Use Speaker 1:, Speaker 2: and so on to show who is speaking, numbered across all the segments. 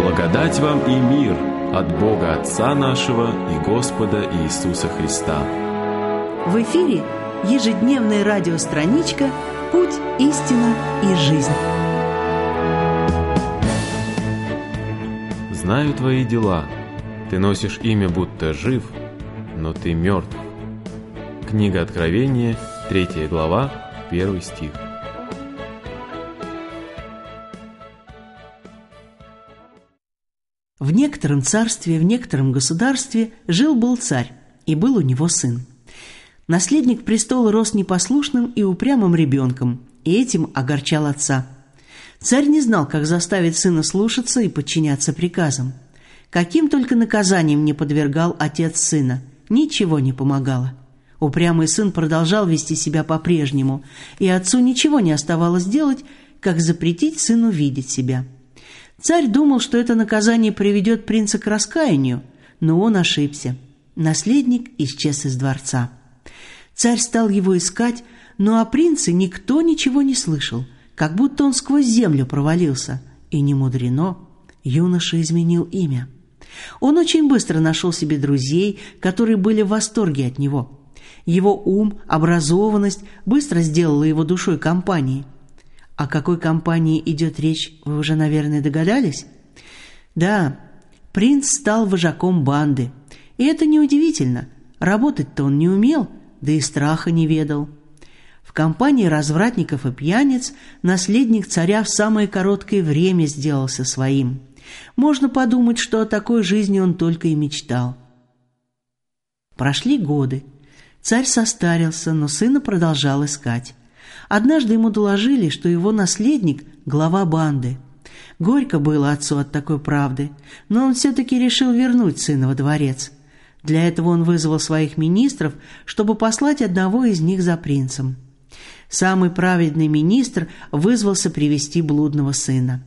Speaker 1: Благодать вам и мир от Бога Отца нашего и Господа Иисуса Христа.
Speaker 2: В эфире ежедневная радиостраничка «Путь, истина и жизнь».
Speaker 1: Знаю твои дела. Ты носишь имя, будто жив, но ты мертв. Книга Откровения, 3 глава, 1 стих.
Speaker 2: В некотором царстве, в некотором государстве жил-был царь, и был у него сын. Наследник престола рос непослушным и упрямым ребенком, и этим огорчал отца. Царь не знал, как заставить сына слушаться и подчиняться приказам. Каким только наказанием не подвергал отец сына, ничего не помогало. Упрямый сын продолжал вести себя по-прежнему, и отцу ничего не оставалось делать, как запретить сыну видеть себя – Царь думал, что это наказание приведет принца к раскаянию, но он ошибся. Наследник исчез из дворца. Царь стал его искать, но о принце никто ничего не слышал, как будто он сквозь землю провалился. И не мудрено, юноша изменил имя. Он очень быстро нашел себе друзей, которые были в восторге от него. Его ум, образованность быстро сделала его душой компании – о какой компании идет речь, вы уже, наверное, догадались? Да, принц стал вожаком банды. И это неудивительно. Работать-то он не умел, да и страха не ведал. В компании развратников и пьяниц наследник царя в самое короткое время сделался своим. Можно подумать, что о такой жизни он только и мечтал. Прошли годы. Царь состарился, но сына продолжал искать. Однажды ему доложили, что его наследник – глава банды. Горько было отцу от такой правды, но он все-таки решил вернуть сына во дворец. Для этого он вызвал своих министров, чтобы послать одного из них за принцем. Самый праведный министр вызвался привести блудного сына.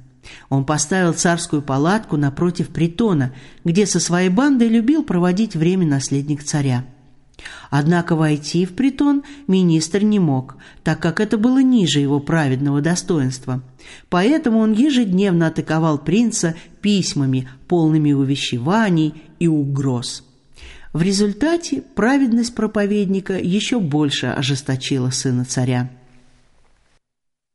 Speaker 2: Он поставил царскую палатку напротив притона, где со своей бандой любил проводить время наследник царя. Однако войти в притон министр не мог, так как это было ниже его праведного достоинства. Поэтому он ежедневно атаковал принца письмами, полными увещеваний и угроз. В результате праведность проповедника еще больше ожесточила сына царя.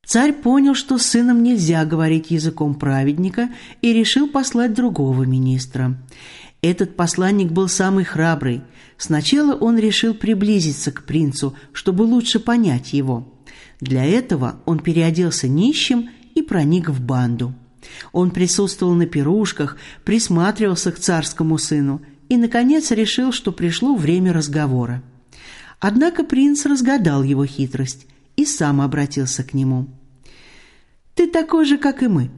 Speaker 2: Царь понял, что с сыном нельзя говорить языком праведника и решил послать другого министра. Этот посланник был самый храбрый. Сначала он решил приблизиться к принцу, чтобы лучше понять его. Для этого он переоделся нищим и проник в банду. Он присутствовал на пирушках, присматривался к царскому сыну и, наконец, решил, что пришло время разговора. Однако принц разгадал его хитрость и сам обратился к нему. «Ты такой же, как и мы.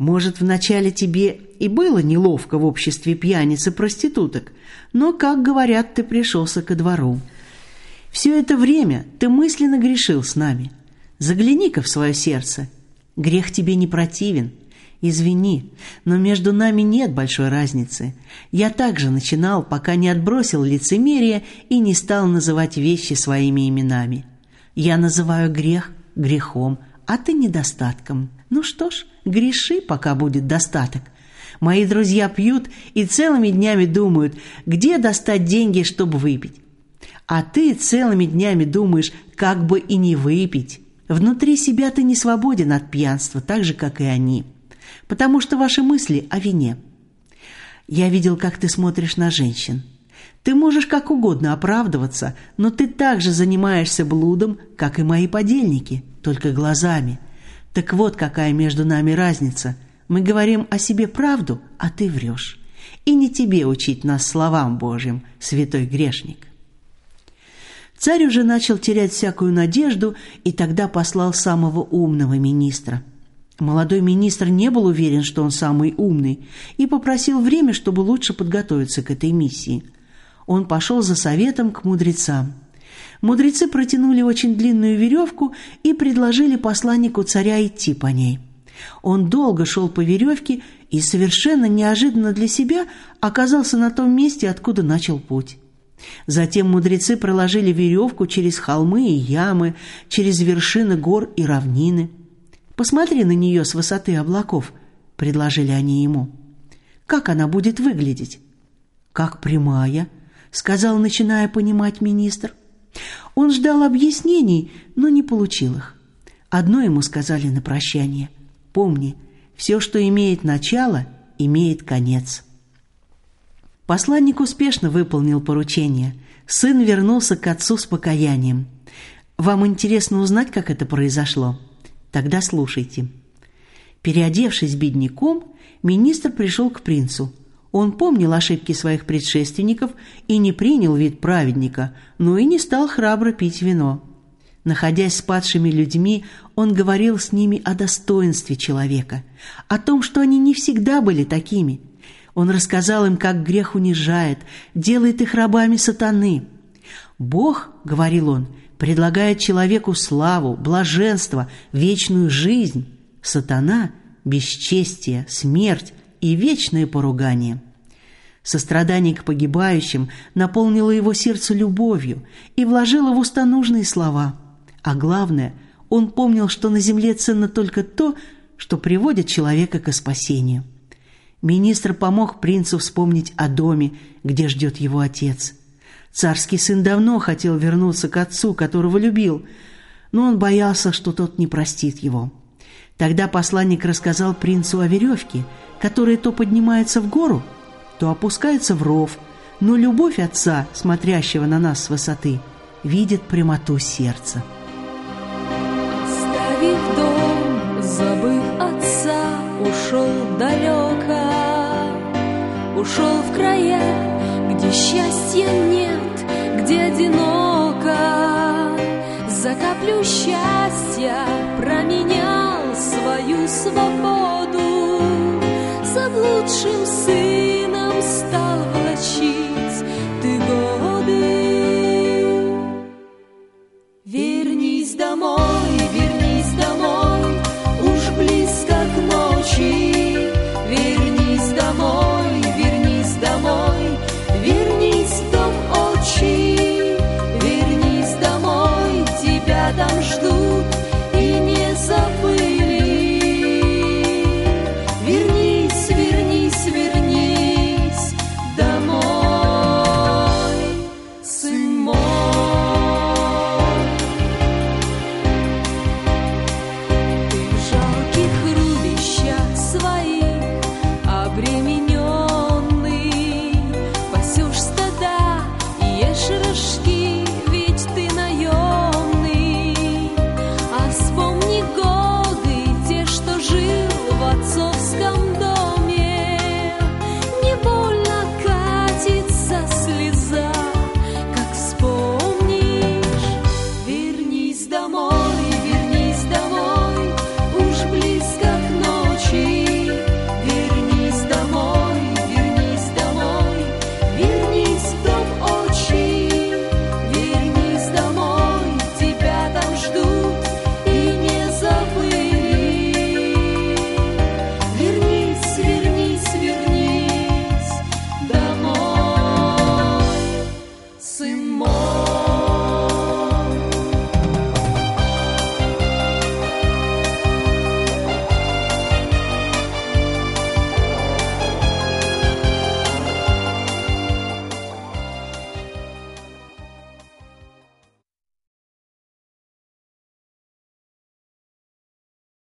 Speaker 2: Может, вначале тебе и было неловко в обществе пьяниц и проституток, но, как говорят, ты пришелся ко двору. Все это время ты мысленно грешил с нами. Загляни-ка в свое сердце. Грех тебе не противен. Извини, но между нами нет большой разницы. Я также начинал, пока не отбросил лицемерие и не стал называть вещи своими именами. Я называю грех грехом, а ты недостатком. Ну что ж, греши, пока будет достаток. Мои друзья пьют и целыми днями думают, где достать деньги, чтобы выпить. А ты целыми днями думаешь, как бы и не выпить. Внутри себя ты не свободен от пьянства, так же, как и они. Потому что ваши мысли о вине. Я видел, как ты смотришь на женщин. Ты можешь как угодно оправдываться, но ты также занимаешься блудом, как и мои подельники, только глазами – так вот какая между нами разница. Мы говорим о себе правду, а ты врешь. И не тебе учить нас словам Божьим, святой грешник. Царь уже начал терять всякую надежду и тогда послал самого умного министра. Молодой министр не был уверен, что он самый умный, и попросил время, чтобы лучше подготовиться к этой миссии. Он пошел за советом к мудрецам – Мудрецы протянули очень длинную веревку и предложили посланнику царя идти по ней. Он долго шел по веревке и совершенно неожиданно для себя оказался на том месте, откуда начал путь. Затем мудрецы проложили веревку через холмы и ямы, через вершины гор и равнины. «Посмотри на нее с высоты облаков», — предложили они ему. Как она будет выглядеть? Как прямая, сказал, начиная понимать министр. Он ждал объяснений, но не получил их. Одно ему сказали на прощание. Помни, все, что имеет начало, имеет конец. Посланник успешно выполнил поручение. Сын вернулся к отцу с покаянием. Вам интересно узнать, как это произошло? Тогда слушайте. Переодевшись бедняком, министр пришел к принцу. Он помнил ошибки своих предшественников и не принял вид праведника, но и не стал храбро пить вино. Находясь с падшими людьми, он говорил с ними о достоинстве человека, о том, что они не всегда были такими. Он рассказал им, как грех унижает, делает их рабами сатаны. «Бог, — говорил он, — предлагает человеку славу, блаженство, вечную жизнь. Сатана — бесчестие, смерть и вечное поругание». Сострадание к погибающим наполнило его сердце любовью и вложило в уста нужные слова. А главное, он помнил, что на земле ценно только то, что приводит человека к спасению. Министр помог принцу вспомнить о доме, где ждет его отец. Царский сын давно хотел вернуться к отцу, которого любил, но он боялся, что тот не простит его. Тогда посланник рассказал принцу о веревке, которая то поднимается в гору, то опускается в ров, но любовь отца, смотрящего на нас с высоты, видит прямоту сердца.
Speaker 3: Оставив дом, забыв отца, ушел далеко, ушел в края, где счастья нет, где одиноко. За счастья свою свободу заблудшим сыном.